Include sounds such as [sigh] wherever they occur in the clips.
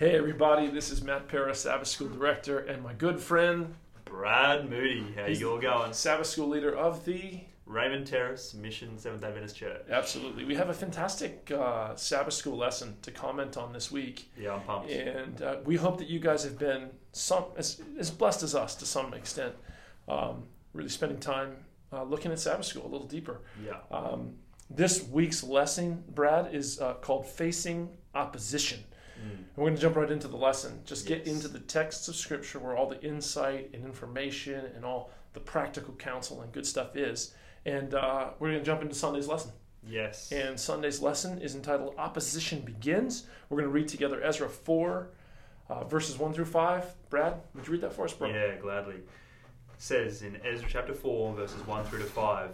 Hey, everybody, this is Matt Paris, Sabbath School Director, and my good friend, Brad Moody. How you all going? Sabbath School Leader of the. Raymond Terrace, Mission Seventh Day Adventist Church. Absolutely. We have a fantastic uh, Sabbath School lesson to comment on this week, Yeah, I'm pumped. and uh, we hope that you guys have been some as, as blessed as us to some extent, um, really spending time uh, looking at Sabbath School a little deeper. Yeah. Um, this week's lesson, Brad, is uh, called Facing Opposition. Mm. And we're going to jump right into the lesson. Just get into the texts of Scripture where all the insight and information and all the practical counsel and good stuff is. And uh, we're going to jump into Sunday's lesson. Yes. And Sunday's lesson is entitled Opposition Begins. We're going to read together Ezra 4, uh, verses 1 through 5. Brad, would you read that for us, bro? Yeah, gladly. It says in Ezra chapter 4, verses 1 through to 5.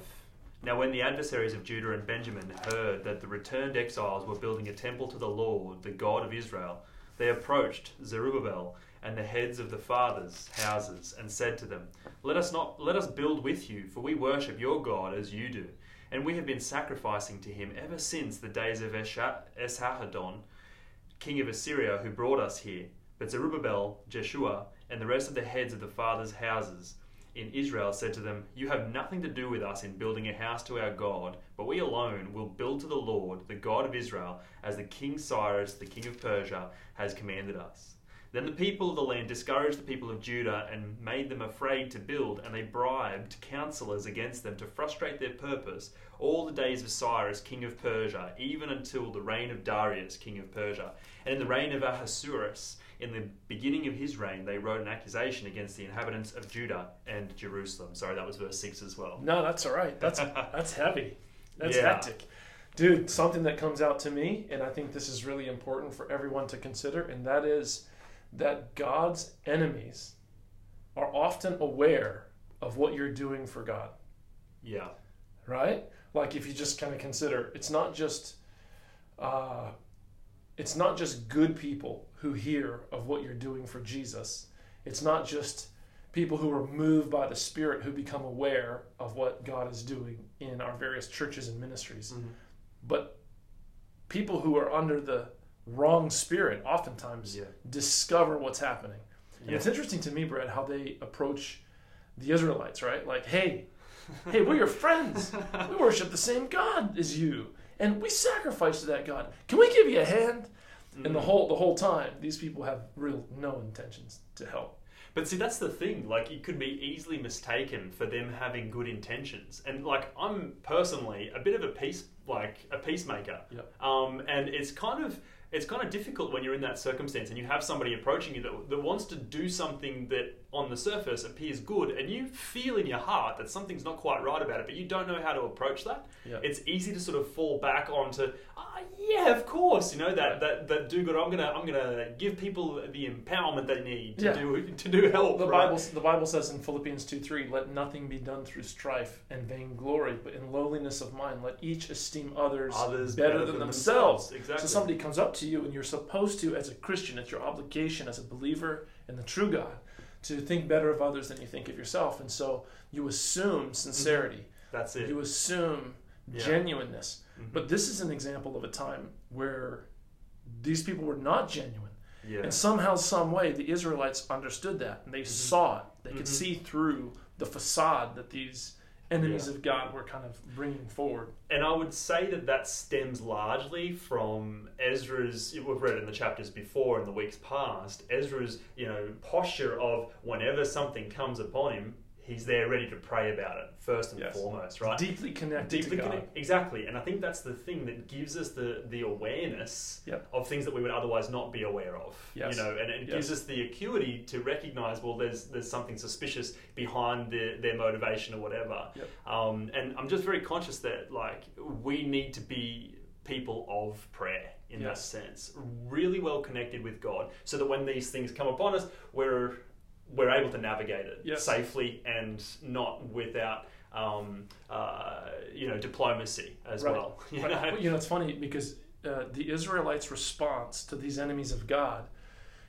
Now, when the adversaries of Judah and Benjamin heard that the returned exiles were building a temple to the Lord, the God of Israel, they approached Zerubbabel and the heads of the fathers' houses and said to them, Let us not let us build with you, for we worship your God as you do, and we have been sacrificing to him ever since the days of Esarhaddon, king of Assyria, who brought us here. But Zerubbabel, Jeshua, and the rest of the heads of the fathers' houses in Israel said to them, You have nothing to do with us in building a house to our God, but we alone will build to the Lord, the God of Israel, as the King Cyrus, the king of Persia, has commanded us. Then the people of the land discouraged the people of Judah and made them afraid to build, and they bribed counselors against them to frustrate their purpose all the days of Cyrus, king of Persia, even until the reign of Darius, king of Persia. And in the reign of Ahasuerus, in the beginning of his reign, they wrote an accusation against the inhabitants of Judah and Jerusalem. Sorry, that was verse 6 as well. No, that's all right. That's [laughs] that's heavy. That's Yeah. hectic. Dude, something that comes out to me, and I think this is really important for everyone to consider, and that is that God's enemies are often aware of what you're doing for God, Yeah. right? Like if you just kind of consider, it's not just uh, it's not just good people who hear of what you're doing for Jesus. It's not just people who are moved by the Spirit who become aware of what God is doing in our various churches and ministries, Mhm. but people who are under the wrong spirit oftentimes Yeah. discover what's happening. And it's interesting to me, Brad, how they approach the Israelites, right? Like, hey, hey, we're your friends. We worship the same God as you, and we sacrifice to that God. Can we give you a hand? And the Mm. whole the whole time, these people have real no intentions to help. But see, that's the thing. Like, it could be easily mistaken for them having good intentions. And like, I'm personally a bit of a peace, like a peacemaker. Yep. Um, and it's kind of it's kind of difficult when you're in that circumstance and you have somebody approaching you that, that wants to do something that on the surface appears good, and you feel in your heart that something's not quite right about it, but you don't know how to approach that. Yeah. It's easy to sort of fall back onto, ah, yeah, of course, you know that that that do good. I'm gonna I'm gonna give people the empowerment they need to Yeah. do to do help. The right? Bible the Bible says in Philippians two three, let nothing be done through strife and vainglory, but in lowliness of mind, let each esteem others, Others better, than, themselves. Exactly. So somebody comes up to you, and you're supposed to, as a Christian, it's your obligation as a believer in the true God, to think better of others than you think of yourself. And so you assume sincerity, That's it. you assume Yeah. genuineness. Mhm. But this is an example of a time where these people were not genuine. yeah. And somehow, some way, the Israelites understood that and they saw it. They could Mhm. see through the facade that these enemies Yeah. of God were kind of bringing forward. And I would say that that stems largely from Ezra's. We've read in the chapters before in the weeks past. Ezra's, you know, posture of whenever something comes upon him, he's there ready to pray about it first and Yes. foremost, right? Deeply connected Deeply to God. connected, exactly. And I think that's the thing that gives us the the awareness Yep. of things that we would otherwise not be aware of. Yes. You know, and it gives us the acuity to recognize, well, there's there's something suspicious behind their, their motivation or whatever. Yep. Um, and I'm just very conscious that like we need to be people of prayer in that sense, really well connected with God, so that when these things come upon us, we're we're able to navigate it Yes. safely and not without um, uh, you know diplomacy as Right. well. [laughs] You Right. know? Well, you know, it's funny because uh, the Israelites' response to these enemies of God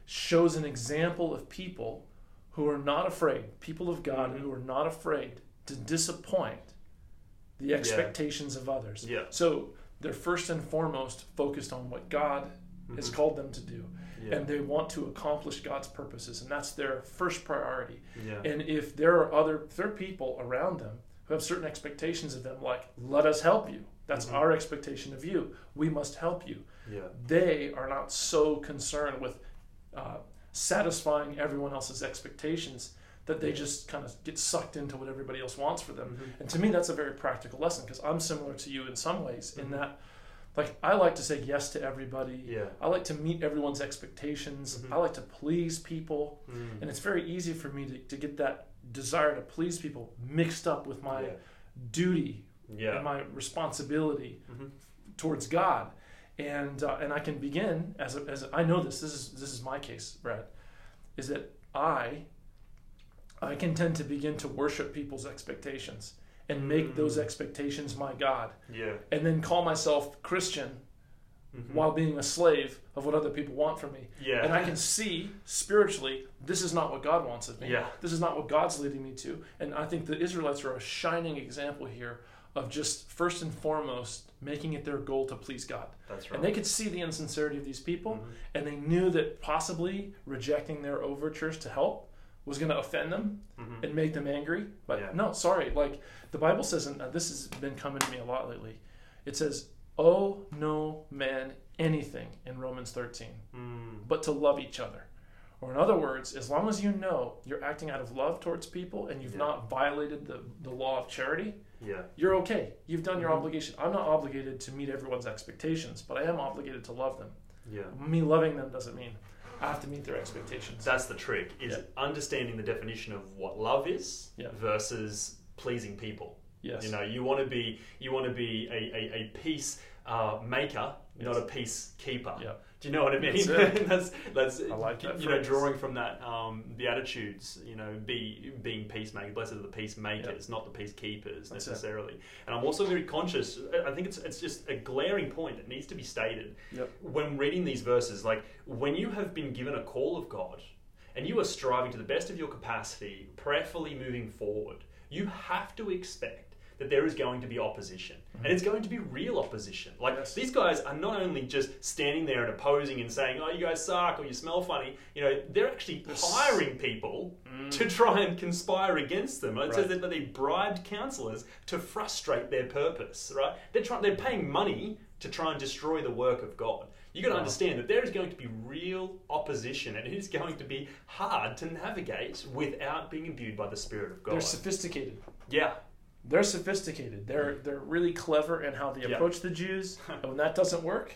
shows an example of people who are not afraid, people of God Mhm. who are not afraid to disappoint the expectations of others. Yeah. So they're first and foremost focused on what God has Mhm. called them to do. Yeah. and they want to accomplish God's purposes, and that's their first priority. yeah. And if there are other if there are people around them who have certain expectations of them, like "Let us help you," that's Mhm. our expectation of you. We must help you. yeah. They are not so concerned with uh, satisfying everyone else's expectations that they just kind of get sucked into what everybody else wants for them. Mhm. And to me, that's a very practical lesson because I'm similar to you in some ways in Mhm. that, like, I like to say yes to everybody. Yeah. I like to meet everyone's expectations. Mhm. I like to please people. Mm. And it's very easy for me to, to get that desire to please people mixed up with my yeah. duty Yeah. and my responsibility Mhm. towards God. And, uh, and I can begin as, a, as a, I know this, this is, this is my case, Brad, is that I, I can tend to begin to worship people's expectations and make those Mm. expectations my God Yeah. and then call myself Christian Mhm. while being a slave of what other people want from me. Yeah. And I can see spiritually, this is not what God wants of me. Yeah. This is not what God's leading me to. And I think the Israelites are a shining example here of just first and foremost making it their goal to please God. That's right. And they could see the insincerity of these people, Mhm. and they knew that possibly rejecting their overtures to help was going to offend them Mhm. and make them angry. But Yeah. no, sorry. Like the Bible says, and uh, this has been coming to me a lot lately. It says, "Oh no man anything" in Romans 13 Mm. but to love each other. Or, in other words, as long as you know you're acting out of love towards people and you've Yeah. not violated the, the law of charity, Yeah. you're okay. You've done your Mhm. obligation. I'm not obligated to meet everyone's expectations, but I am obligated to love them. Yeah. Me loving them doesn't mean I have to meet their expectations. That's the trick is Yeah. understanding the definition of what love is Yeah. versus pleasing people. yes. You know, you want to be you want to be a, a, a peace uh, maker, not a peace keeper. Do you know what I mean? That's [laughs] it. that's that's like that you know drawing from that um, the attitudes. You know, be being peacemakers. Blessed are the peacemakers, not the peacekeepers That's it. necessarily. And I'm also very conscious. I think it's it's just a glaring point that needs to be stated Yep. when reading these verses. Like when you have been given a call of God, and you are striving to the best of your capacity, prayerfully moving forward, you have to expect that there is going to be opposition. And it's going to be real opposition. Like Yes. these guys are not only just standing there and opposing and saying, "Oh, you guys suck," or "You smell funny." You know, they're actually hiring people Mm. to try and conspire against them. It says that they bribed counselors to frustrate their purpose. Right? They're trying. They're paying money to try and destroy the work of God. You got to understand that there is going to be real opposition, and it is going to be hard to navigate without being imbued by the Spirit of God. They're sophisticated. yeah, They're sophisticated. They're they're really clever in how they Yeah. approach the Jews. [laughs] and when that doesn't work,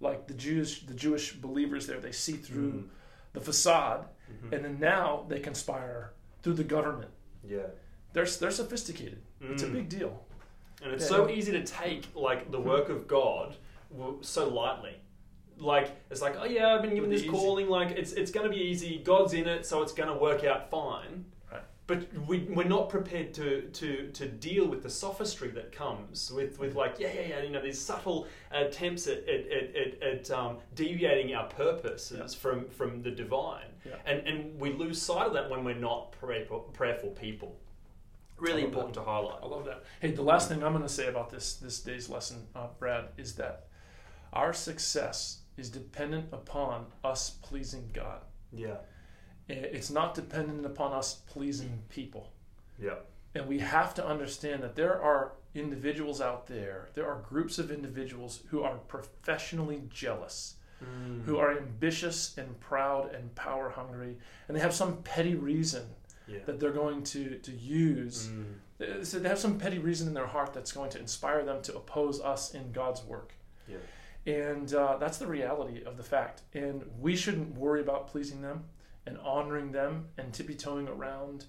like the Jews, the Jewish believers there, they see through Mm. the facade, Mhm. and then now they conspire through the government. yeah. They're they're sophisticated. It's a Mm. big deal. And it's Yeah. so easy to take like the work of God so lightly. Like it's like, oh yeah, I've been given It'll this be calling. Like it's it's going to be easy. God's in it, so it's going to work out fine. But we we're not prepared to to to deal with the sophistry that comes with with like yeah yeah yeah you know these subtle attempts at at at, at, at um, deviating our purposes Yeah. from from the divine. Yeah. And and we lose sight of that when we're not prayerful, prayerful people. Really important to highlight. I love that. Hey, the last thing I'm going to say about this this day's lesson, uh, Brad, is that our success is dependent upon us pleasing God. Yeah. It's not dependent upon us pleasing people. Yeah. And we have to understand that there are individuals out there, there are groups of individuals who are professionally jealous, who are ambitious and proud and power hungry, and they have some petty reason yeah. that they're going to, to use. Mm. So they have some petty reason in their heart that's going to inspire them to oppose us in God's work. Yeah. And uh, that's the reality of the fact. And we shouldn't worry about pleasing them and honoring them and tippy toeing around,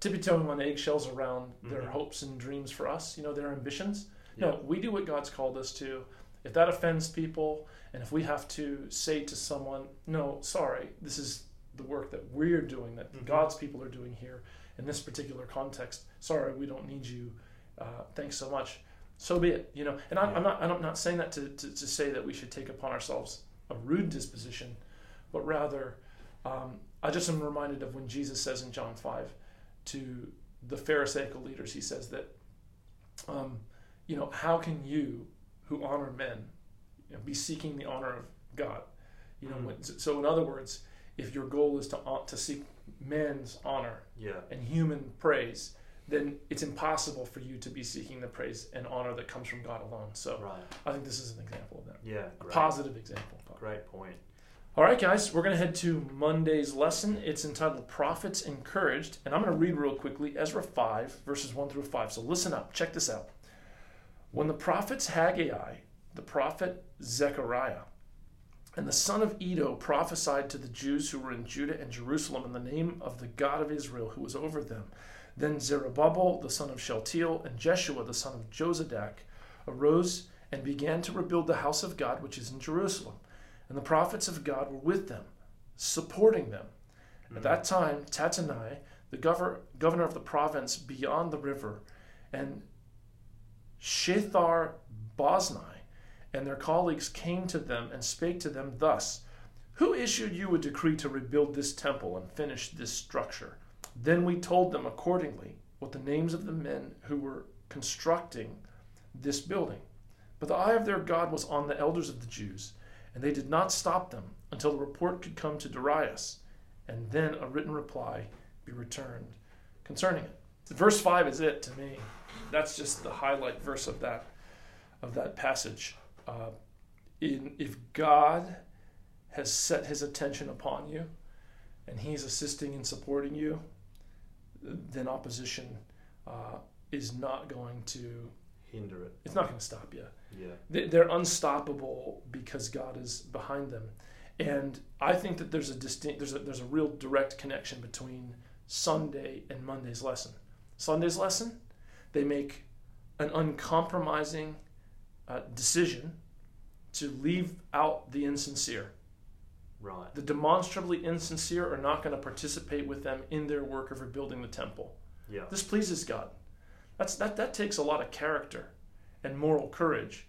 tippy toeing on eggshells around their Mhm. hopes and dreams for us, you know, their ambitions. Yeah. No, we do what God's called us to. If that offends people, and if we have to say to someone, no, sorry, this is the work that we're doing, that Mhm. God's people are doing here in this particular context, sorry, we don't need you. Uh, thanks so much. So be it. You know, and I'm, Yeah. I'm not. I'm not saying that to, to, to say that we should take upon ourselves a rude disposition, but rather, um, I just am reminded of when Jesus says in John five to the Pharisaical leaders, he says that, um, you know, how can you, who honor men, you know, be seeking the honor of God? You know, Mm. when, so in other words, if your goal is to to seek men's honor Yeah. and human praise, then it's impossible for you to be seeking the praise and honor that comes from God alone. So Right. I think this is an example of that. Yeah. A positive example. Great point. All right, guys, we're going to head to Monday's lesson. It's entitled Prophets Encouraged. And I'm going to read real quickly Ezra 5, verses 1 through 5. So listen up. Check this out. When the prophets Haggai, the prophet Zechariah, and the son of Iddo prophesied to the Jews who were in Judah and Jerusalem in the name of the God of Israel who was over them, then Zerubbabel, the son of Shealtiel, and Jeshua, the son of Jozadak, arose and began to rebuild the house of God which is in Jerusalem. And the prophets of God were with them, supporting them. At that hmm. time, Tattenai, the gover- governor of the province beyond the river, and Shethar Boznai and their colleagues came to them and spake to them thus Who issued you a decree to rebuild this temple and finish this structure? Then we told them accordingly what the names of the men who were constructing this building. But the eye of their God was on the elders of the Jews, and they did not stop them until the report could come to Darius, and then a written reply be returned concerning it. Verse 5 is it to me. That's just the highlight verse of that of that passage. Uh, in, if God has set his attention upon you and he's assisting and supporting you, then opposition uh, is not going to Hinder it. it's not going to stop you. Yeah. They- They're unstoppable because God is behind them, and I think that there's a distinct there's a there's a real direct connection between Sunday and Monday's lesson. Sunday's lesson, they make an uncompromising uh, decision to leave out the insincere. Right. The demonstrably insincere are not going to participate with them in their work of rebuilding the temple. Yeah. This pleases God. That's that that takes a lot of character and moral courage.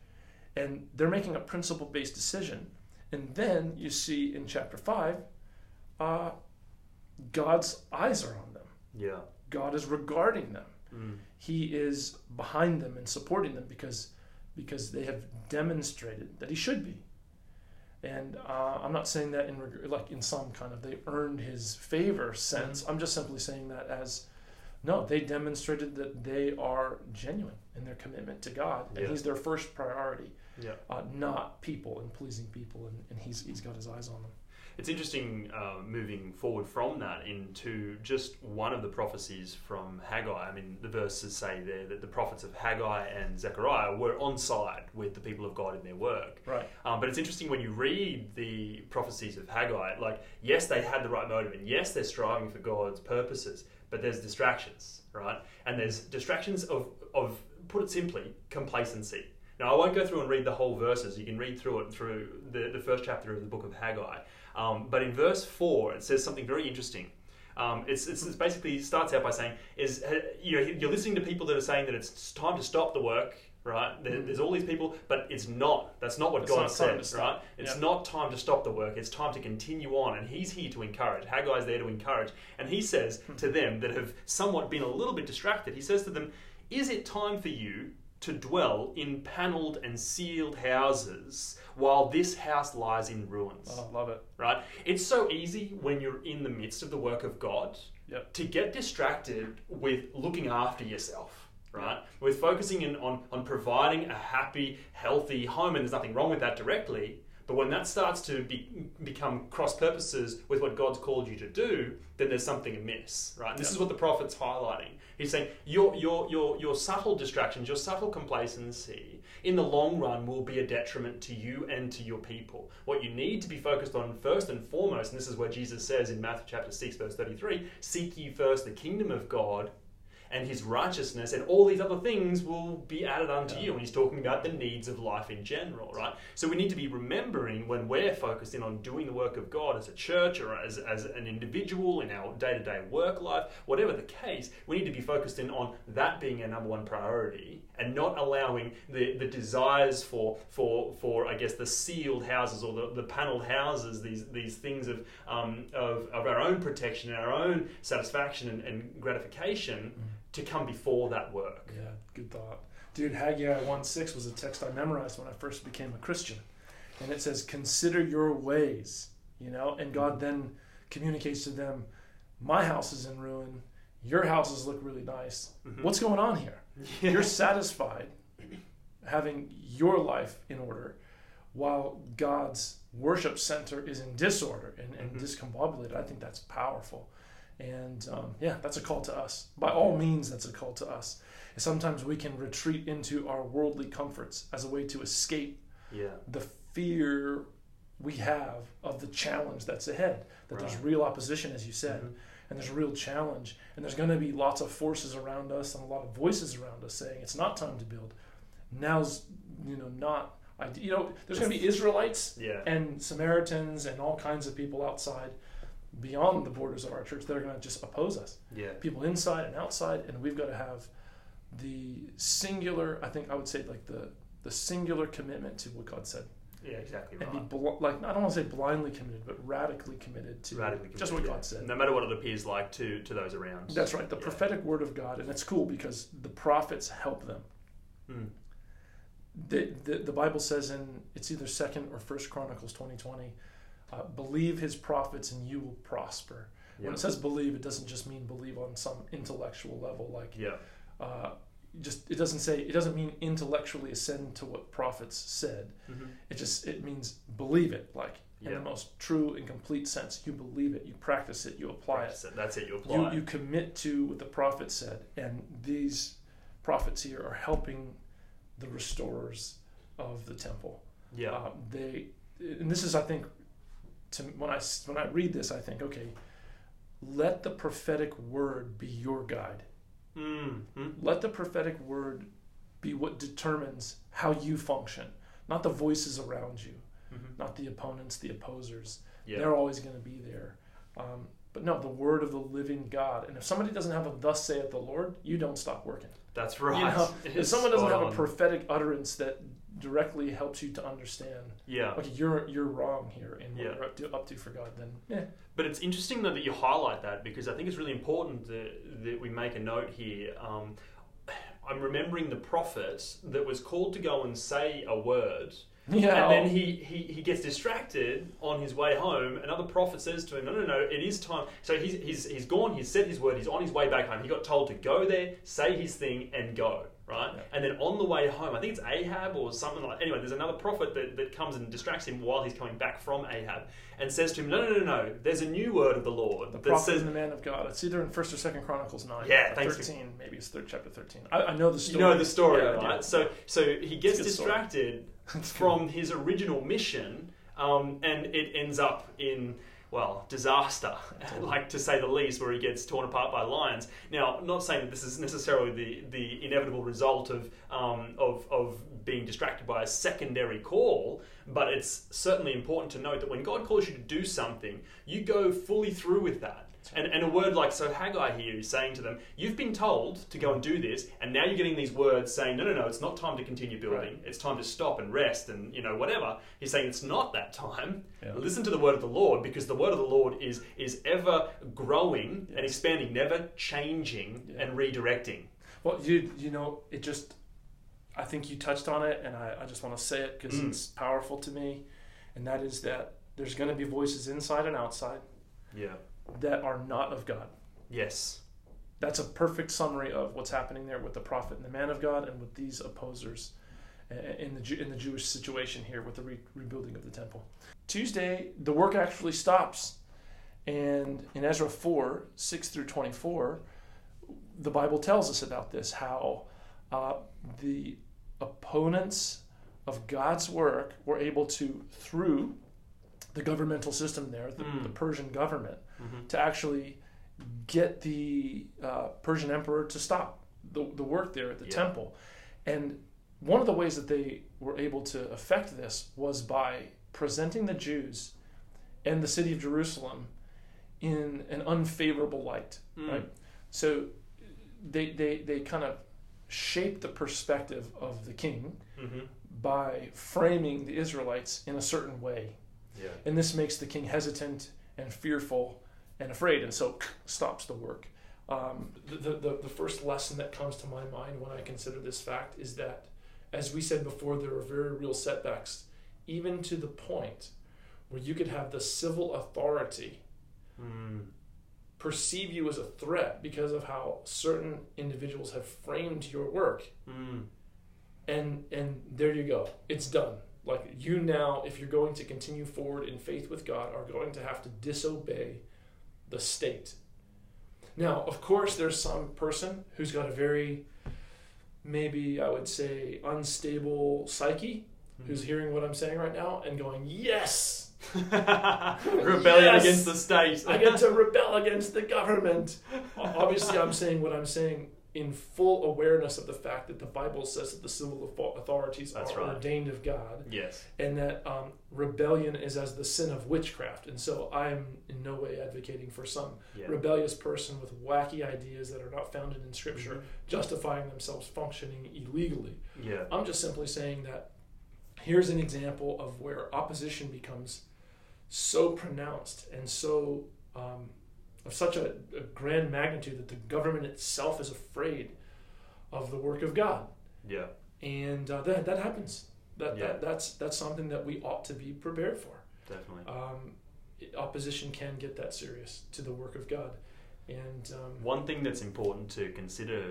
And they're making a principle based decision. And then you see in chapter five, uh, God's eyes are on them. Yeah. God is regarding them. Mm. He is behind them and supporting them because because they have demonstrated that he should be. And uh, I'm not saying that in reg- like in some kind of they earned his favor sense. I'm just simply saying that as no, they demonstrated that they are genuine in their commitment to God, and Yeah. He's their first priority, Yeah. uh, not people and pleasing people, and, and He's He's got His eyes on them. It's interesting uh, moving forward from that into just one of the prophecies from Haggai. I mean, the verses say there that the prophets of Haggai and Zechariah were on side with the people of God in their work. Right. Um, but it's interesting when you read the prophecies of Haggai, like, yes, they had the right motive, and yes, they're striving for God's purposes, but there's distractions, right? And there's distractions of, of put it simply, complacency. Now, I won't go through and read the whole verses. You can read through it through the, the first chapter of the book of Haggai. Um, but in verse 4, it says something very interesting. Um, it's, it's, it's basically starts out by saying is you're, you're listening to people that are saying that it's time to stop the work right there, there's all these people but it's not that's not what It's god not says right it's Yeah. not time to stop the work it's time to continue on and he's here to encourage haggai's there to encourage and he says Hmm. to them that have somewhat been a little bit distracted he says to them is it time for you to dwell in panelled and sealed houses while this house lies in ruins Oh, love it. right? It's so easy when you're in the midst of the work of God Yep. to get distracted with looking after yourself, right? With focusing in on, on providing a happy, healthy home, and there's nothing wrong with that directly. But when that starts to be, become cross purposes with what God's called you to do, then there's something amiss, right? And this Yeah. is what the prophet's highlighting. He's saying your, your, your, your subtle distractions, your subtle complacency, in the long run will be a detriment to you and to your people. What you need to be focused on first and foremost, and this is where Jesus says in Matthew chapter 6, verse 33 seek ye first the kingdom of God and his righteousness, and all these other things will be added unto Yeah. you. And he's talking about the needs of life in general, right? So we need to be remembering when we're focused in on doing the work of God as a church or as, as an individual in our day to day work life, whatever the case, we need to be focused in on that being our number one priority and not allowing the, the desires for, for, for, I guess, the sealed houses or the, the paneled houses, these, these things of, um, of, of our own protection and our own satisfaction and, and gratification to come before that work. Yeah, good thought. Dude, Haggai 1 6 was a text I memorized when I first became a Christian. and it says, "Consider your ways," you know, and God then communicates to them, "My house is in ruin. Your houses look really nice. Mhm. What's going on here? Yeah. [laughs] You're satisfied having your life in order, while God's worship center is in disorder and, and Mhm. discombobulated. I think that's powerful. And um, yeah, that's a call to us. By all means, that's a call to us. And sometimes we can retreat into our worldly comforts as a way to escape yeah. the fear we have of the challenge that's ahead. That there's real opposition, as you said, Mhm. and there's a real challenge, and there's going to be lots of forces around us and a lot of voices around us saying it's not time to build. Now's you know not. You know, there's going to be Israelites Yeah. and Samaritans and all kinds of people outside, beyond the borders of our church, that are going to just oppose us. Yeah. People inside and outside, and we've got to have the singular. I think I would say like the the singular commitment to what God said Yeah, exactly and be bl- like I don't want to say blindly committed, but radically committed to Radically committed, just what committed, God said. No matter what it appears like to, to those around. That's right, the Yeah. prophetic word of God, and it's cool because the prophets help them. Mm. The, the, the Bible says in it's either Second or First Chronicles twenty twenty, uh, believe His prophets and you will prosper. When it says believe, it doesn't just mean believe on some intellectual level, like yeah. uh, just it doesn't say it doesn't mean intellectually ascend to what prophets said. hmm It just it means believe it, like in Yeah. the most true and complete sense. You believe it, you practice it, you apply it. That's it. That's it. You You, apply. you commit to what the prophet said, and these prophets here are helping the restorers of the temple. yeah. Uh, they, and this is, I think, to when I when I read this, I think, okay, let the prophetic word be your guide. mm. Mm. Let the prophetic word be what determines how you function, not the voices around you, Mhm. not the opponents, the opposers. Yeah. They're always going to be there. Um, but no, the word of the living God. And if somebody doesn't have a "Thus saith the Lord," you don't stop working. That's right. You know, [laughs] if someone doesn't have a prophetic utterance that directly helps you to understand, yeah. okay, you're you're wrong here in what Yeah. you're up to, up to for God, then yeah, But it's interesting though that you highlight that because I think it's really important that, that we make a note here. Um, I'm remembering the prophet that was called to go and say a word, yeah. and then he, he, he gets distracted on his way home. Another prophet says to him, "No, no, no, it is time." So he's he's he's gone. He's said his word. He's on his way back home. He got told to go there, say his thing, and go. Right, Yeah. and then on the way home, I think it's Ahab or something like. Anyway, there's another prophet that, that comes and distracts him while he's coming back from Ahab, and says to him, "No, no, no, no. There's a new word of the Lord the prophet says and the man of God. It's either in First or Second Chronicles nine. Yeah, thanks for- thirteen. Maybe it's third chapter thirteen. I, I know the story. you know the story, Yeah, right? So so he gets It's a good story. distracted [laughs] from his original mission, um, and it ends up in well disaster, [laughs] like to say the least, where he gets torn apart by lions. Now, I'm not saying that this is necessarily the the inevitable result of um, of of being distracted by a secondary call, but it's certainly important to note that when God calls you to do something, you go fully through with that. And, and a word like, so Haggai here is saying to them, You've been told to go and do this, and now you're getting these words saying, No, no, no, it's not time to continue building. Right. It's time to stop and rest and, you know, whatever. He's saying it's not that time. Yeah. Listen to the word of the Lord, because the word of the Lord is, is ever growing and expanding, never changing Yeah. and redirecting. Well, you you know, it just I think you touched on it, and I, I just want to say it because Mm. it's powerful to me, and that is that there's going to be voices inside and outside Yeah. That are not of God. Yes. That's a perfect summary of what's happening there with the prophet and the man of God, and with these opposers uh, in the in the Jewish situation here with the re- rebuilding of the temple. Tuesday, the work actually stops, and in Ezra four six through twenty four, the Bible tells us about this how uh, the opponents of God's work were able to through the governmental system there, the, Mm. the Persian government, hmm to actually get the uh, Persian emperor to stop the, the work there at the Yeah. temple. And one of the ways that they were able to affect this was by presenting the Jews and the city of Jerusalem in an unfavorable light, Mm. right? So they, they, they kind of shaped the perspective of the king hmm by framing the Israelites in a certain way Yeah. and this makes the king hesitant and fearful and afraid, and so stops the work. Um, the, the, the, the first lesson that comes to my mind when I consider this fact is that, as we said before, there are very real setbacks even to the point where you could have the civil authority Mm. perceive you as a threat because of how certain individuals have framed your work Mm. and and there you go it's done like you now if you're going to continue forward in faith with god are going to have to disobey the state now of course there's some person who's got a very maybe i would say unstable psyche who's hmm. hearing what i'm saying right now and going yes [laughs] Rebellion Yes! against the state. I get to [laughs] rebel against the government. Obviously, I'm saying what I'm saying in full awareness of the fact that the Bible says that the civil authorities That's are right. ordained of God, yes. and that um, rebellion is as the sin of witchcraft. And so, I'm in no way advocating for some Yeah. rebellious person with wacky ideas that are not founded in Scripture Mhm. justifying themselves functioning illegally. Yeah. I'm just simply saying that here's an example of where opposition becomes so pronounced and so um, of such a, a grand magnitude that the government itself is afraid of the work of God, Yeah. and uh, that that happens. That, Yeah. that that's that's something that we ought to be prepared for. Definitely. Um, opposition can get that serious to the work of God, and um, One thing that's important to consider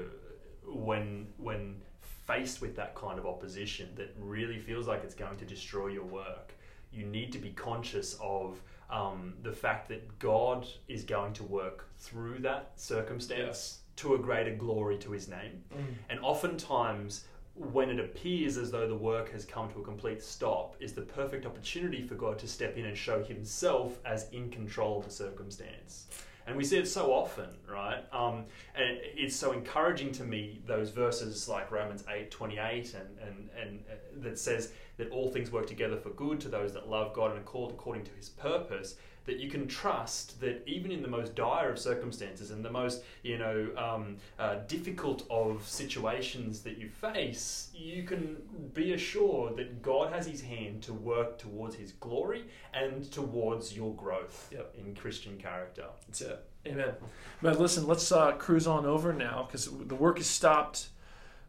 when when faced with that kind of opposition that really feels like it's going to destroy your work, you need to be conscious of um, the fact that God is going to work through that circumstance to a greater glory to His name. mm, And oftentimes, when it appears as though the work has come to a complete stop, is the perfect opportunity for God to step in and show Himself as in control of the circumstance. And we see it so often, right? Um, and it's so encouraging to me those verses like Romans eight twenty eight and and and uh, that says that all things work together for good to those that love God and are called according to His purpose. That you can trust that even in the most dire of circumstances and the most you know um, uh, difficult of situations that you face, you can be assured that God has His hand to work towards His glory and towards your growth Yep. in Christian character. That's it. Amen. But listen, let's uh, cruise on over now because the work is stopped.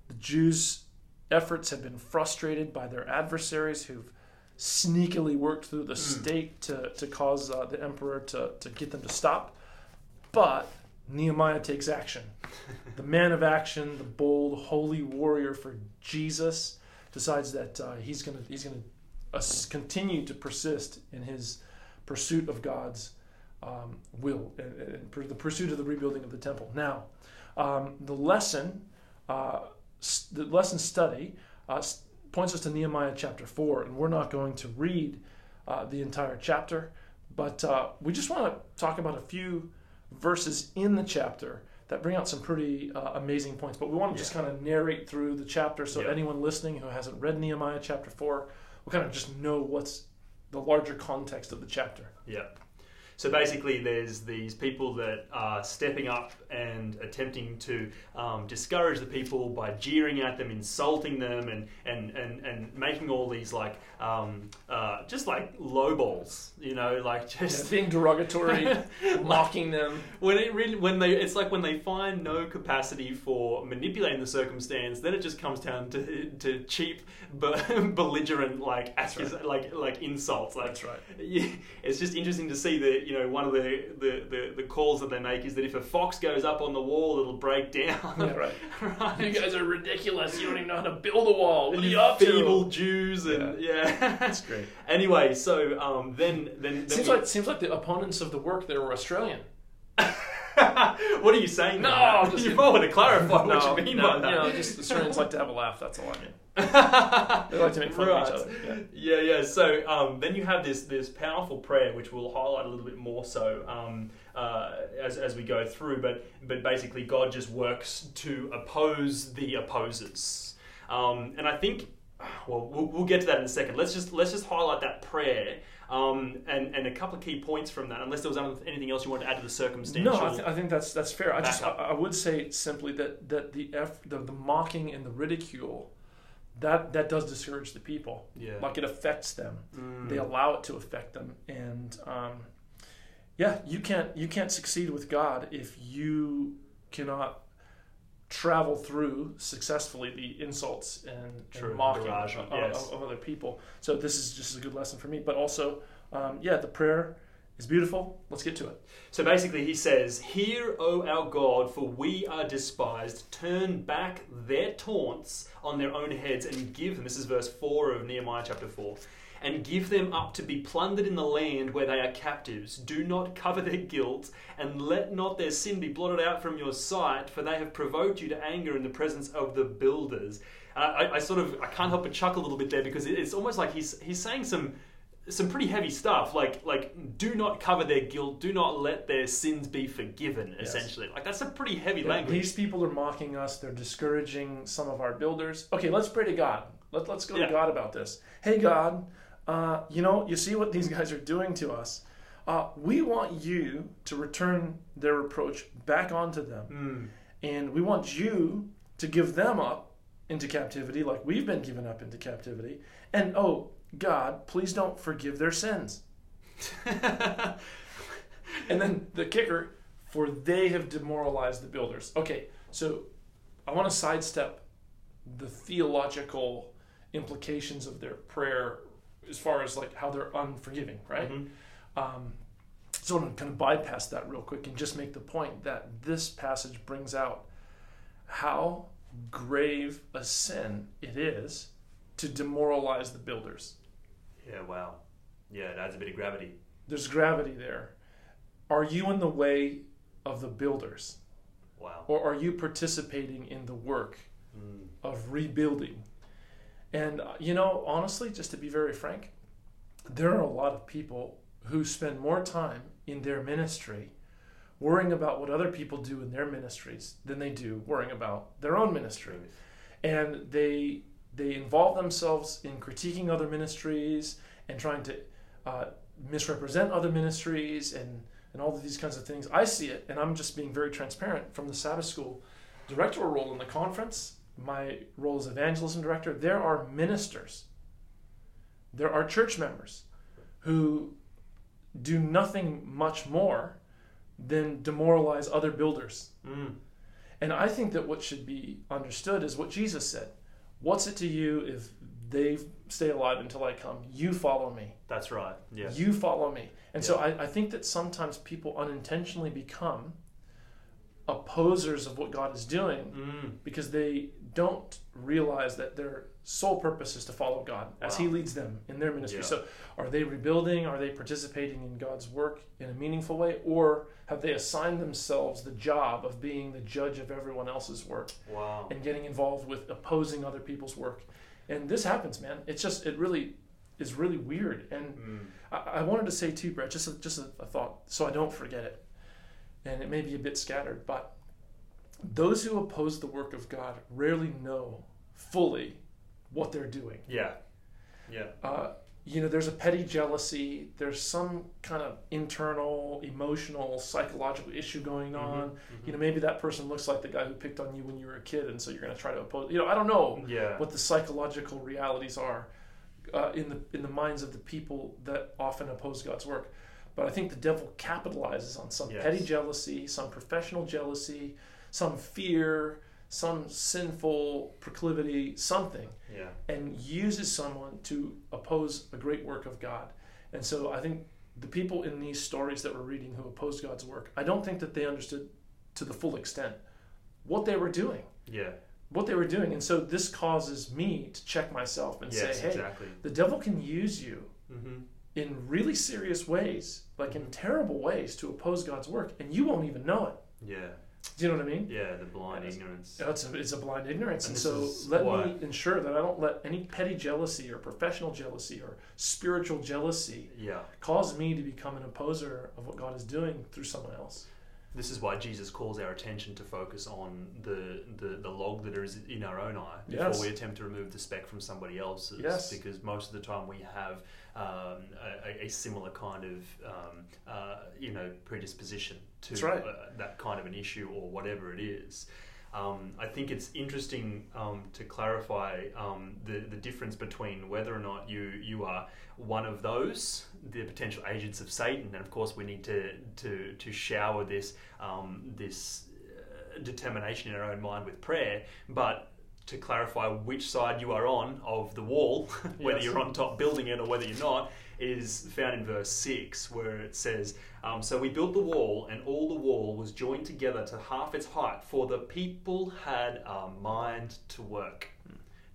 The Jews' efforts have been frustrated by their adversaries who've sneakily worked through the state to, to cause uh, the emperor to, to get them to stop. But Nehemiah takes action. [laughs] The man of action, the bold, holy warrior for Jesus, decides that uh, he's going to he's to uh, continue to persist in his pursuit of God's um, will and, and the pursuit of the rebuilding of the temple. Now, um, the lesson, uh, the lesson study, uh, points us to Nehemiah chapter four, and we're not going to read uh, the entire chapter, but uh, we just want to talk about a few verses in the chapter that bring out some pretty uh, amazing points. But we want to just kind of narrate through the chapter, so Yeah. anyone listening who hasn't read Nehemiah chapter four will kind of just know what's the larger context of the chapter. Yeah. So basically, there's these people that are stepping up and attempting to um, discourage the people by jeering at them, insulting them, and and and, and making all these like um, uh, just like lowballs, you know, like just being derogatory, [laughs] mocking them. when it really when they it's like when they find no capacity for manipulating the circumstance then it just comes down to to cheap be- [laughs] belligerent like accus- like like insults like That's right. yeah, [laughs] it's just interesting to see that you know one of the, the, the, the calls that they make is that if a fox goes up on the wall it'll break down Yeah, right. [laughs] right You guys are ridiculous. You don't even know how to build a wall. What are you you up feeble to? Jews and yeah, [laughs] That's great. anyway so um, then then, then Seems we- like seems like the opponents of the work there were Australian. [laughs] what are you saying No. I'm just you kidding. might want to clarify no, what you mean no, by that you know, just Australians like to have a laugh. That's all I mean. They like to make fun of each other. Yeah. Yeah, yeah. So um, then you have this this powerful prayer, which we'll highlight a little bit more so um, uh, as as we go through. But but basically, God just works to oppose the opposers, um, and I think. Well, well, we'll get to that in a second. Let's just let's just highlight that prayer um, and and a couple of key points from that. Unless there was anything else you wanted to add to the circumstantial. No, I, th- I think that's that's fair. I just I, I would say simply that that the eff- the, the mocking and the ridicule that that does discourage the people. yeah. Like it affects them. Mm. They allow it to affect them, and um, yeah, you can't you can't succeed with God if you cannot travel through successfully the insults and, True, and mocking barrage, of, yes. of, of other people. So this is just a good lesson for me. But also, um, yeah, the prayer is beautiful. Let's get to it. So basically, he says, Hear, O our God, for we are despised. Turn back their taunts on their own heads and give them. This is verse 4 of Nehemiah chapter 4. And give them up to be plundered in the land where they are captives. Do not cover their guilt, and let not their sin be blotted out from your sight, for they have provoked you to anger in the presence of the builders. I, I, I sort of I can't help but chuckle a little bit there because it's almost like he's he's saying some some pretty heavy stuff like like do not cover their guilt do not let their sins be forgiven Yes. essentially like that's a pretty heavy Yeah, language These people are mocking us. They're discouraging some of our builders. Okay, let's pray to God. Let, let's go Yeah. to God about this. Hey, God, uh, you know, you see what [laughs] these guys are doing to us. Uh, we want you to return their reproach back onto them. Mm, And we want you to give them up into captivity like we've been given up into captivity. And oh, God, please don't forgive their sins. [laughs] And then the kicker, for they have demoralized the builders. Okay, so I want to sidestep the theological implications of their prayer as far as like how they're unforgiving, right? Mhm. Um, so I'm going to bypass that real quick and just make the point that this passage brings out how grave a sin it is to demoralize the builders. yeah wow yeah it adds a bit of gravity There's gravity there. Are you in the way of the builders? wow Or are you participating in the work Mm, of rebuilding? And, uh, you know, honestly, just to be very frank, there are a lot of people who spend more time in their ministry worrying about what other people do in their ministries than they do worrying about their own ministry. And they they involve themselves in critiquing other ministries and trying to uh, misrepresent other ministries and, and all of these kinds of things. I see it, and I'm just being very transparent from the Sabbath School directorial role in the conference, my role as evangelism director, there are ministers, there are church members who do nothing much more than demoralize other builders. Mm, And I think that what should be understood is what Jesus said What's it to you if they stay alive until I come? You follow me. that's right yeah You follow me. And so I, I think that sometimes people unintentionally become opposers of what God is doing Mm, because they don't realize that their sole purpose is to follow God as He leads them in their ministry. Yeah. So, are they rebuilding? Are they participating in God's work in a meaningful way? Or have they assigned themselves the job of being the judge of everyone else's work wow and getting involved with opposing other people's work? And this happens, man. It's just, it really is really weird. And Mm, I, I wanted to say too, Brett, just a, just a, a thought, so I don't forget it. And it may be a bit scattered, but those who oppose the work of God rarely know fully what they're doing. yeah yeah Uh, you know, there's a petty jealousy. There's some kind of internal, emotional, psychological issue going on. Mhm, You know, maybe that person looks like the guy who picked on you when you were a kid, and so you're going to try to oppose. You know, I don't know yeah what the psychological realities are uh, in the in the minds of the people that often oppose God's work. But I think the devil capitalizes on some Yes. petty jealousy, some professional jealousy, some fear, some sinful proclivity, something, yeah and uses someone to oppose a great work of God. And so I think the people in these stories that we're reading who opposed God's work, I don't think that they understood to the full extent what they were doing yeah what they were doing. And so this causes me to check myself and yes say, hey, exactly the devil can use you mm-hmm. In really serious ways, like in terrible ways, to oppose God's work, and you won't even know it. yeah Do you know what I mean? yeah the blind Yes. ignorance It's a, it's a blind ignorance. And And, so let me ensure that I don't let any petty jealousy or professional jealousy or spiritual jealousy yeah cause me to become an opposer of what God is doing through someone else. This is why Jesus calls our attention to focus on the, the, the log that is in our own eye before Yes. we attempt to remove the speck from somebody else's. Yes. Because most of the time we have um, a, a similar kind of um, uh, you know predisposition to right. uh, that kind of an issue or whatever it is. Um, I think it's interesting um, to clarify um, the, the difference between whether or not you, you are one of those, the potential agents of Satan, and of course we need to, to, to shower this, um, this uh, determination in our own mind with prayer, but to clarify which side you are on of the wall, [laughs] whether Yes. you're on top building it or whether you're not, is found in verse 6, where it says, um, So we built the wall, and all the wall was joined together to half its height, for the people had a mind to work.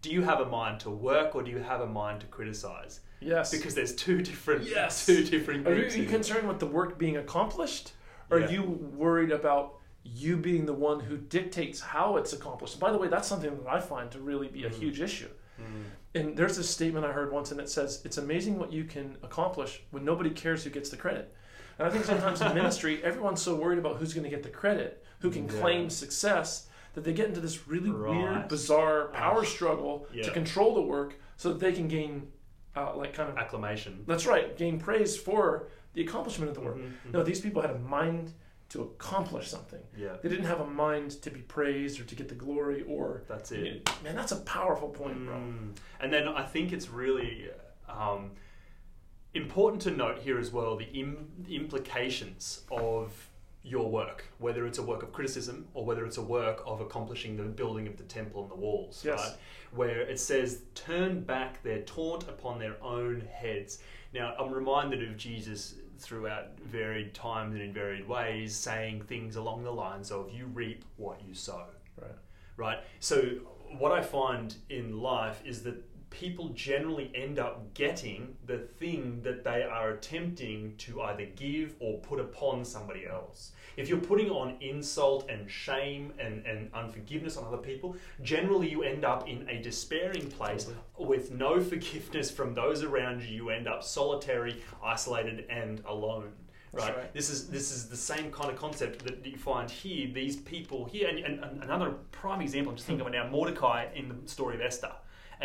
Do you have a mind to work, or do you have a mind to criticize? Yes. Because there's two different, Yes. two different Are you, are you concerned with the work being accomplished? Or Yeah. are you worried about you being the one who dictates how it's accomplished? By the way, that's something that I find to really be a Mm. huge issue. Mm. And there's this statement I heard once, and it says, It's amazing what you can accomplish when nobody cares who gets the credit. And I think sometimes in ministry, [laughs] everyone's so worried about who's going to get the credit, who can Yeah. claim success, that they get into this really Right. weird, bizarre power Ah, struggle to control the work so that they can gain, uh, like, kind of Acclamation. that's right. Gain praise for the accomplishment of the work. Mhm, mhm. No, these people had a mind to accomplish something. Yeah, They didn't have a mind to be praised or to get the glory or. that's it. Man, that's a powerful point, bro. Mm. And then I think it's really um, important to note here as well the Im- implications of your work, whether it's a work of criticism or whether it's a work of accomplishing the building of the temple and the walls, Yes. right? Where it says, turn back their taunt upon their own heads. Now, I'm reminded of Jesus throughout varied times and in varied ways saying things along the lines of, you reap what you sow Right. right? So what I find in life is that people generally end up getting the thing that they are attempting to either give or put upon somebody else. If you're putting on insult and shame and, and unforgiveness on other people, generally you end up in a despairing place with no [laughs] forgiveness from those around you. You end up solitary, isolated, and alone. Right? right. This is this is the same kind of concept that you find here. These people here, and, and, and another prime example. I'm just thinking of now. Mordecai in the story of Esther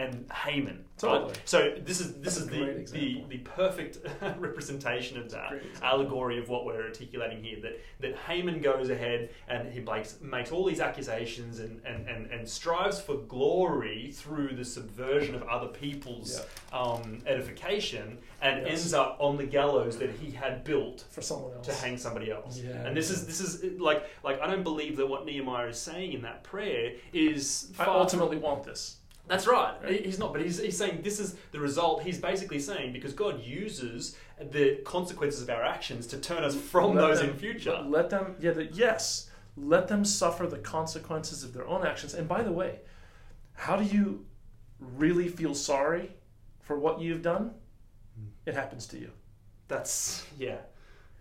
and Haman. Totally. Right? So this is this That's is the, the the perfect [laughs] representation of that allegory of what we're articulating here. That that Haman goes ahead and he makes makes all these accusations and and, and, and strives for glory through the subversion of other people's um, edification and Yes. ends up on the gallows that he had built For someone else. to hang somebody else. Yeah. And this is this is like like I don't believe that what Nehemiah is saying in that prayer is I ultimately want this. That's right. Right. He's not, but he's, he's saying this is the result. He's basically saying because God uses the consequences of our actions to turn us from Let those them- in future. Let, let them, yeah, the, yes, let them suffer the consequences of their own actions. And by the way, how do you really feel sorry for what you've done? Hmm. It happens to you. That's yeah.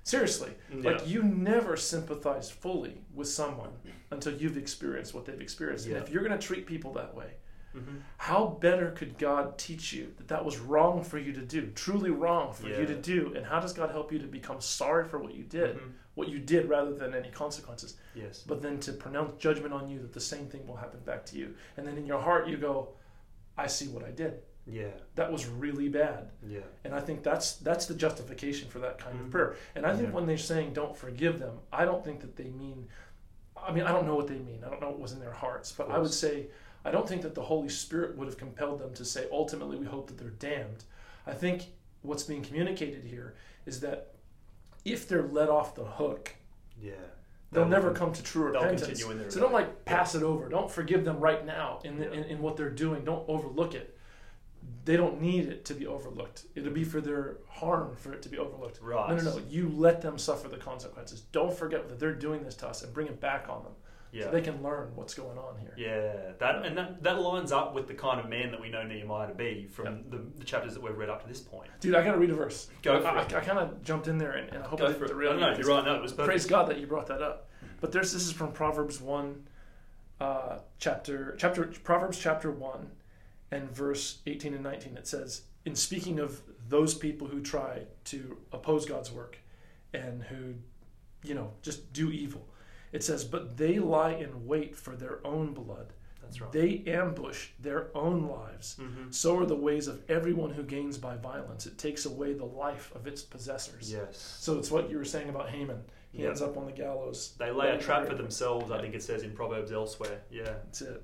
Seriously, Yeah. like you never sympathize fully with someone until you've experienced what they've experienced. Yeah. And if you're going to treat people that way, Mhm. how better could God teach you that that was wrong for you to do, truly wrong for Yeah. you to do? And how does God help you to become sorry for what you did, Mhm. what you did rather than any consequences? Yes. But then to pronounce judgment on you that the same thing will happen back to you. And then in your heart, you go, I see what I did. Yeah. That was really bad. Yeah. And I think that's that's the justification for that kind Mhm. of prayer. And I think Yeah. when they're saying don't forgive them, I don't think that they mean I mean, I don't know what they mean. I don't know what was in their hearts, but I would say I don't think that the Holy Spirit would have compelled them to say ultimately we hope that they're damned. I think what's being communicated here is that if they're let off the hook, Yeah. they'll They'll- never come to true repentance. continue in their So don't like pass it over. Don't forgive them right now in, the, Yeah. in in what they're doing. Don't overlook it. They don't need it to be overlooked. It'll be for their harm for it to be overlooked. Right. No, no, no. You let them suffer the consequences. Don't forget that they're doing this to us and bring it back on them Yeah. so they can learn what's going on here. Yeah, that and that, that lines up with the kind of man that we know Nehemiah to be from Yeah. the, the chapters that we've read up to this point. Dude, I got to read a verse. Go for I, it. I, I kind of jumped in there and, and I hope I Go didn't for it. derail No, no, you're right. No, it was perfect. Praise God that you brought that up. But there's this is from Proverbs one, uh, chapter chapter Proverbs chapter one, and verse eighteen and nineteen. It says, in speaking of those people who try to oppose God's work, and who, you know, just do evil, it says, but they lie in wait for their own blood. That's right. They ambush their own lives. Mhm. So are the ways of everyone who gains by violence. It takes away the life of its possessors. Yes. So it's what you were saying about Haman. He Yeah. ends up on the gallows. They lay a trap for themselves, I think it says in Proverbs elsewhere. Yeah. That's it.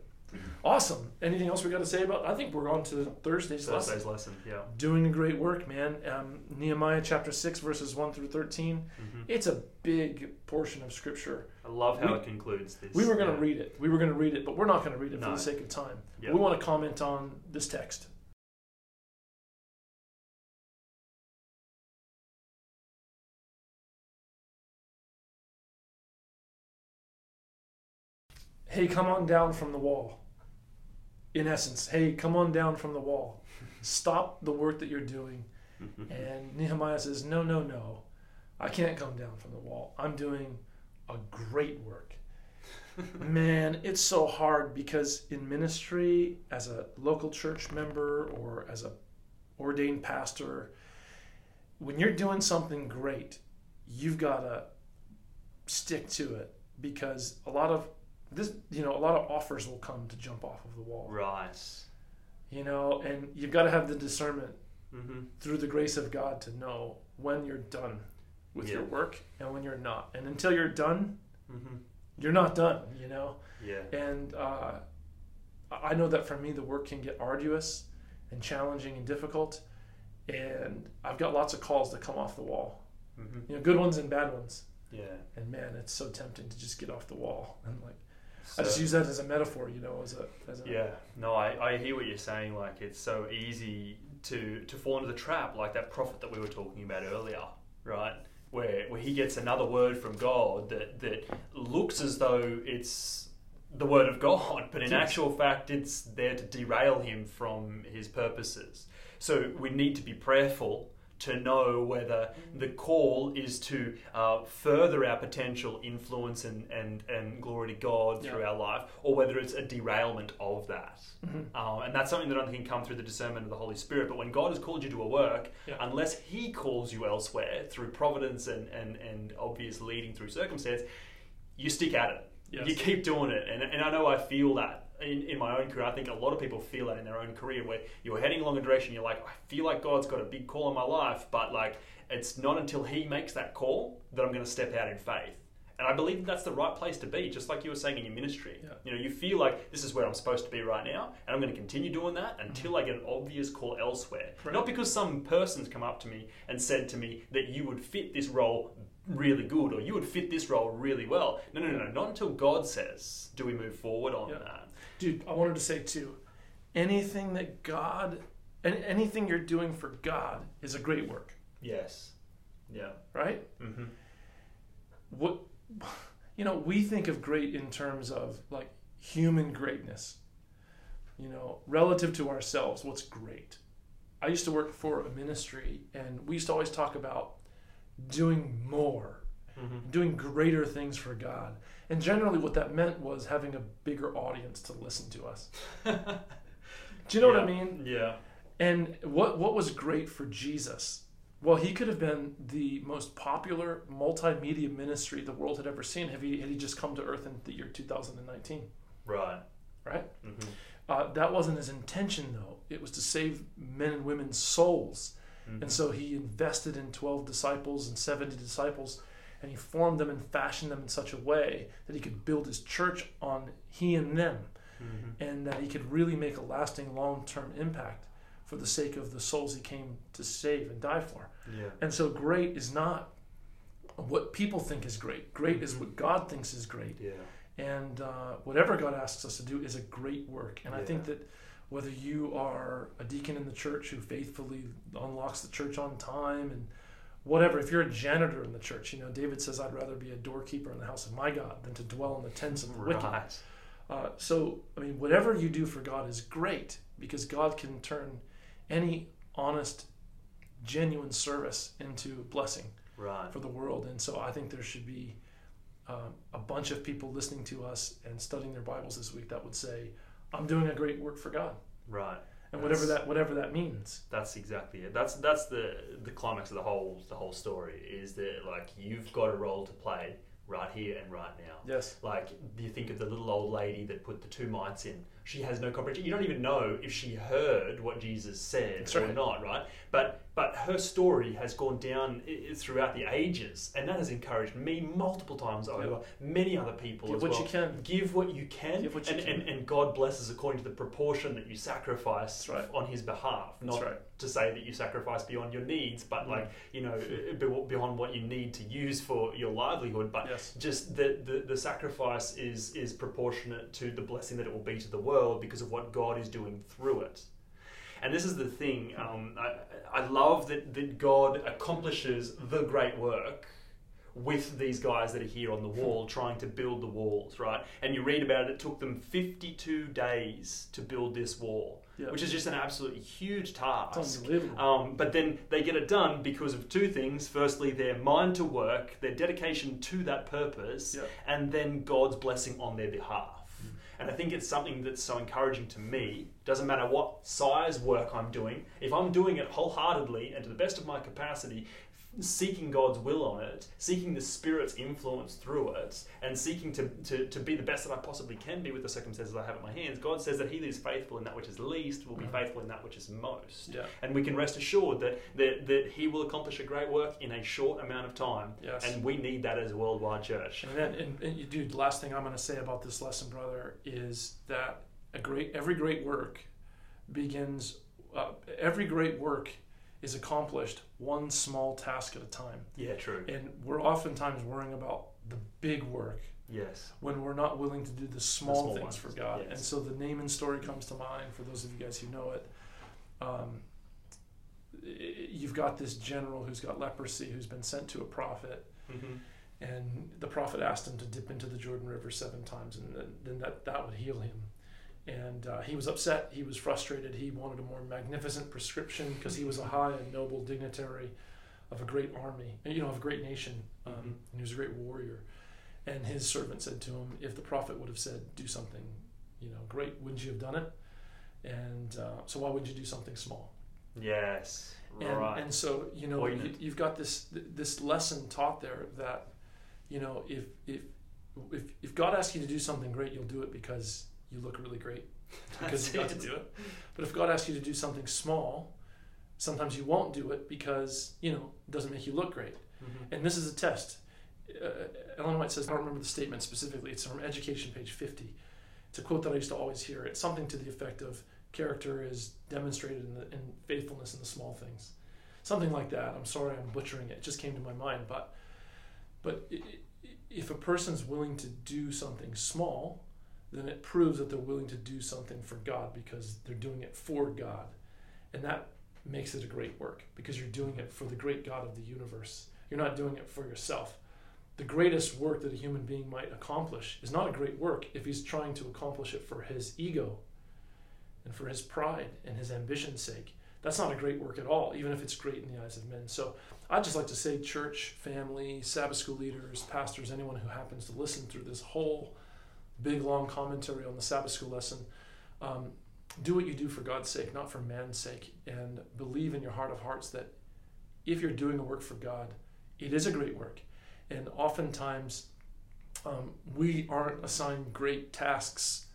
Awesome. Anything else we got to say about? I think we're on to Thursday's lesson. Thursday's lesson. Yeah. Doing a great work, man. Um, Nehemiah chapter six verses one through 13 hmm It's a big portion of scripture. I love how We- it concludes this. We were going to yeah. read it. We were going to read it, but we're not going to read it for the sake of time. Yeah. We want to comment on this text. Hey, come on down from the wall. In essence, hey, come on down from the wall. Stop the work that you're doing. Mhm. And Nehemiah says, No, no, no. I can't come down from the wall. I'm doing a great work. [laughs] Man, it's so hard because in ministry, as a local church member or as a ordained pastor, when you're doing something great, you've got to stick to it because a lot of this, you know, a lot of offers will come to jump off of the wall. Right. You know, and you've got to have the discernment hmm through the grace of God to know when you're done with your work and when you're not. And until you're done, hmm you're not done, you know? Yeah. And uh, I know that for me, the work can get arduous and challenging and difficult. And I've got lots of calls that come off the wall, hmm you know, good ones and bad ones. Yeah. And man, it's so tempting to just get off the wall. And like, So, I just use that as a metaphor, you know, as a, as a Yeah, no, I, I hear what you're saying. Like it's so easy to to fall into the trap, like that prophet that we were talking about earlier, right? Where where he gets another word from God that that looks as though it's the word of God, [laughs] but in Yes. actual fact, it's there to derail him from his purposes. So we need to be prayerful to know whether the call is to uh, further our potential influence and, and, and glory to God through Yeah. our life, or whether it's a derailment of that. Mhm. Um, and that's something that I think can come through the discernment of the Holy Spirit. But when God has called you to a work, Yeah. unless He calls you elsewhere through providence and, and, and obvious leading through circumstance, you stick at it. Yes. You keep doing it. And, and I know I feel that in, in my own career. I think a lot of people feel that in their own career where you're heading along a direction, you're like, I feel like God's got a big call in my life, but like it's not until He makes that call that I'm going to step out in faith. And I believe that that's the right place to be, just like you were saying in your ministry. Yeah. You know, you feel like this is where I'm supposed to be right now, and I'm going to continue doing that mm-hmm. until I get an obvious call elsewhere. Right. Not because some person's come up to me and said to me that you would fit this role really good or you would fit this role really well. No, no, no, no. Not until God says do we move forward on Yeah. that. Dude, I wanted to say too, anything that God, and anything you're doing for God is a great work, Yes. Yeah. right? Mm-hmm. What, you know, we think of great in terms of like human greatness, you know, relative to ourselves, what's great. I used to work for a ministry and we used to always talk about doing more, Mm-hmm. doing greater things for God. And generally, what that meant was having a bigger audience to listen to us. [laughs] Do you know what I mean? Yeah. And what what was great for Jesus? Well, he could have been the most popular multimedia ministry the world had ever seen had he, had he just come to earth in the year 2019, Right. right? Mm-hmm. Uh, that wasn't his intention, though. It was to save men and women's souls. Mm-hmm. And so he invested in 12 disciples and 70 disciples, and he formed them and fashioned them in such a way that he could build his church on he and them, Mm-hmm. and that he could really make a lasting long term impact for the sake of the souls he came to save and die for. Yeah. And so great is not what people think is great, great is what God thinks is great. Yeah. And uh, whatever God asks us to do is a great work. And I think that whether you are a deacon in the church who faithfully unlocks the church on time and whatever, if you're a janitor in the church, you know, David says, I'd rather be a doorkeeper in the house of my God than to dwell in the tents of the wicked. Uh, so, I mean, whatever you do for God is great because God can turn any honest, genuine service into blessing Right. for the world. And so I think there should be um, a bunch of people listening to us and studying their Bibles this week that would say, "I'm doing a great work for God," Right. And whatever that whatever that means. That's exactly it. That's that's the the climax of the whole the whole story is that like you've got a role to play right here and right now. Yes. Like you think of the little old lady that put the two mites in she has no comprehension. You don't even know if she heard what Jesus said That's or not, right? But but her story has gone down throughout the ages, and that has encouraged me multiple times over. Many other people Give as what well. you can. Give what you can, Give what you and, can. And, and God blesses according to the proportion that you sacrifice right. on His behalf. Not right. to say that you sacrifice beyond your needs, but Mm. like you know beyond what you need to use for your livelihood. But Yes. just the, the the sacrifice is is proportionate to the blessing that it will be to the world because of what God is doing through it. And this is the thing. Um, I, I love that, that God accomplishes the great work with these guys that are here on the wall trying to build the walls, right? And you read about it, it took them 52 days to build this wall, Yeah. which is just an absolutely huge task. Um, but then they get it done because of two things. Firstly, their mind to work, their dedication to that purpose, Yeah. and then God's blessing on their behalf. And I think it's something that's so encouraging to me. Doesn't matter what size work I'm doing, if I'm doing it wholeheartedly and to the best of my capacity, seeking God's will on it, seeking the Spirit's influence through it, and seeking to, to, to be the best that I possibly can be with the circumstances I have at my hands, God says that He that is faithful in that which is least will be Mhm. faithful in that which is most. Yeah. And we can rest assured that, that, that He will accomplish a great work in a short amount of time. Yes. And we need that as a worldwide church. And then, and, and you, dude, the last thing I'm going to say about this lesson, brother, is that a great, every great work begins. Uh, every great work is accomplished one small task at a time, Yeah, true. and we're oftentimes worrying about the big work Yes. when we're not willing to do the small, small things ones, for God. yes. And so the Naaman story comes to mind for those of you guys who know it. Um, you've got this general who's got leprosy who's been sent to a prophet hmm and the prophet asked him to dip into the Jordan River seven times, and then, then that, that would heal him. And uh, he was upset. He was frustrated. He wanted a more magnificent prescription because he was a high and noble dignitary of a great army, you know, of a great nation, um, Mhm. and he was a great warrior. And his servant said to him, "If the prophet would have said, do something, you know, great, wouldn't you have done it? And uh, so why would you do something small?" Yes. and, right. and so you know you, you've got this this lesson taught there that you know if if if if God asks you to do something great, you'll do it because you look really great [laughs] because you got to do it. But if God asks you to do something small, sometimes you won't do it because you know it doesn't make you look great. Mhm. And this is a test. Uh, Ellen White says, I don't remember the statement specifically. It's from Education, page 50. It's a quote that I used to always hear. It's something to the effect of character is demonstrated in, the, in faithfulness in the small things. Something like that. I'm sorry I'm butchering it. It just came to my mind. But, but if a person's willing to do something small, then it proves that they're willing to do something for God because they're doing it for God. And that makes it a great work because you're doing it for the great God of the universe. You're not doing it for yourself. The greatest work that a human being might accomplish is not a great work if he's trying to accomplish it for his ego and for his pride and his ambition's sake. That's not a great work at all, even if it's great in the eyes of men. So I'd just like to say, church, family, Sabbath school leaders, pastors, anyone who happens to listen through this whole big long commentary on the Sabbath school lesson, um, do what you do for God's sake, not for man's sake, and believe in your heart of hearts that if you're doing a work for God, it is a great work. And oftentimes, um, we aren't assigned great tasks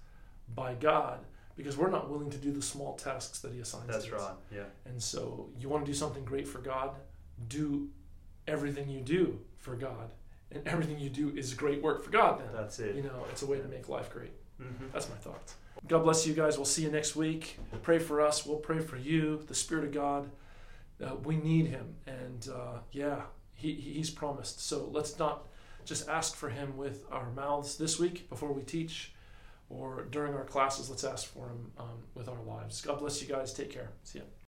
by God because we're not willing to do the small tasks that He assigns. That's us. right. Yeah. And so, you want to do something great for God, do everything you do for God, and everything you do is great work for God. Then That's it. you know, it's a way to make life great. hmm That's my thoughts. God bless you guys. We'll see you next week. Pray for us. We'll pray for you, the Spirit of God. Uh, we need Him. And uh, yeah, he, He's promised. So let's not just ask for Him with our mouths this week before we teach or during our classes. Let's ask for Him um, with our lives. God bless you guys. Take care. See ya.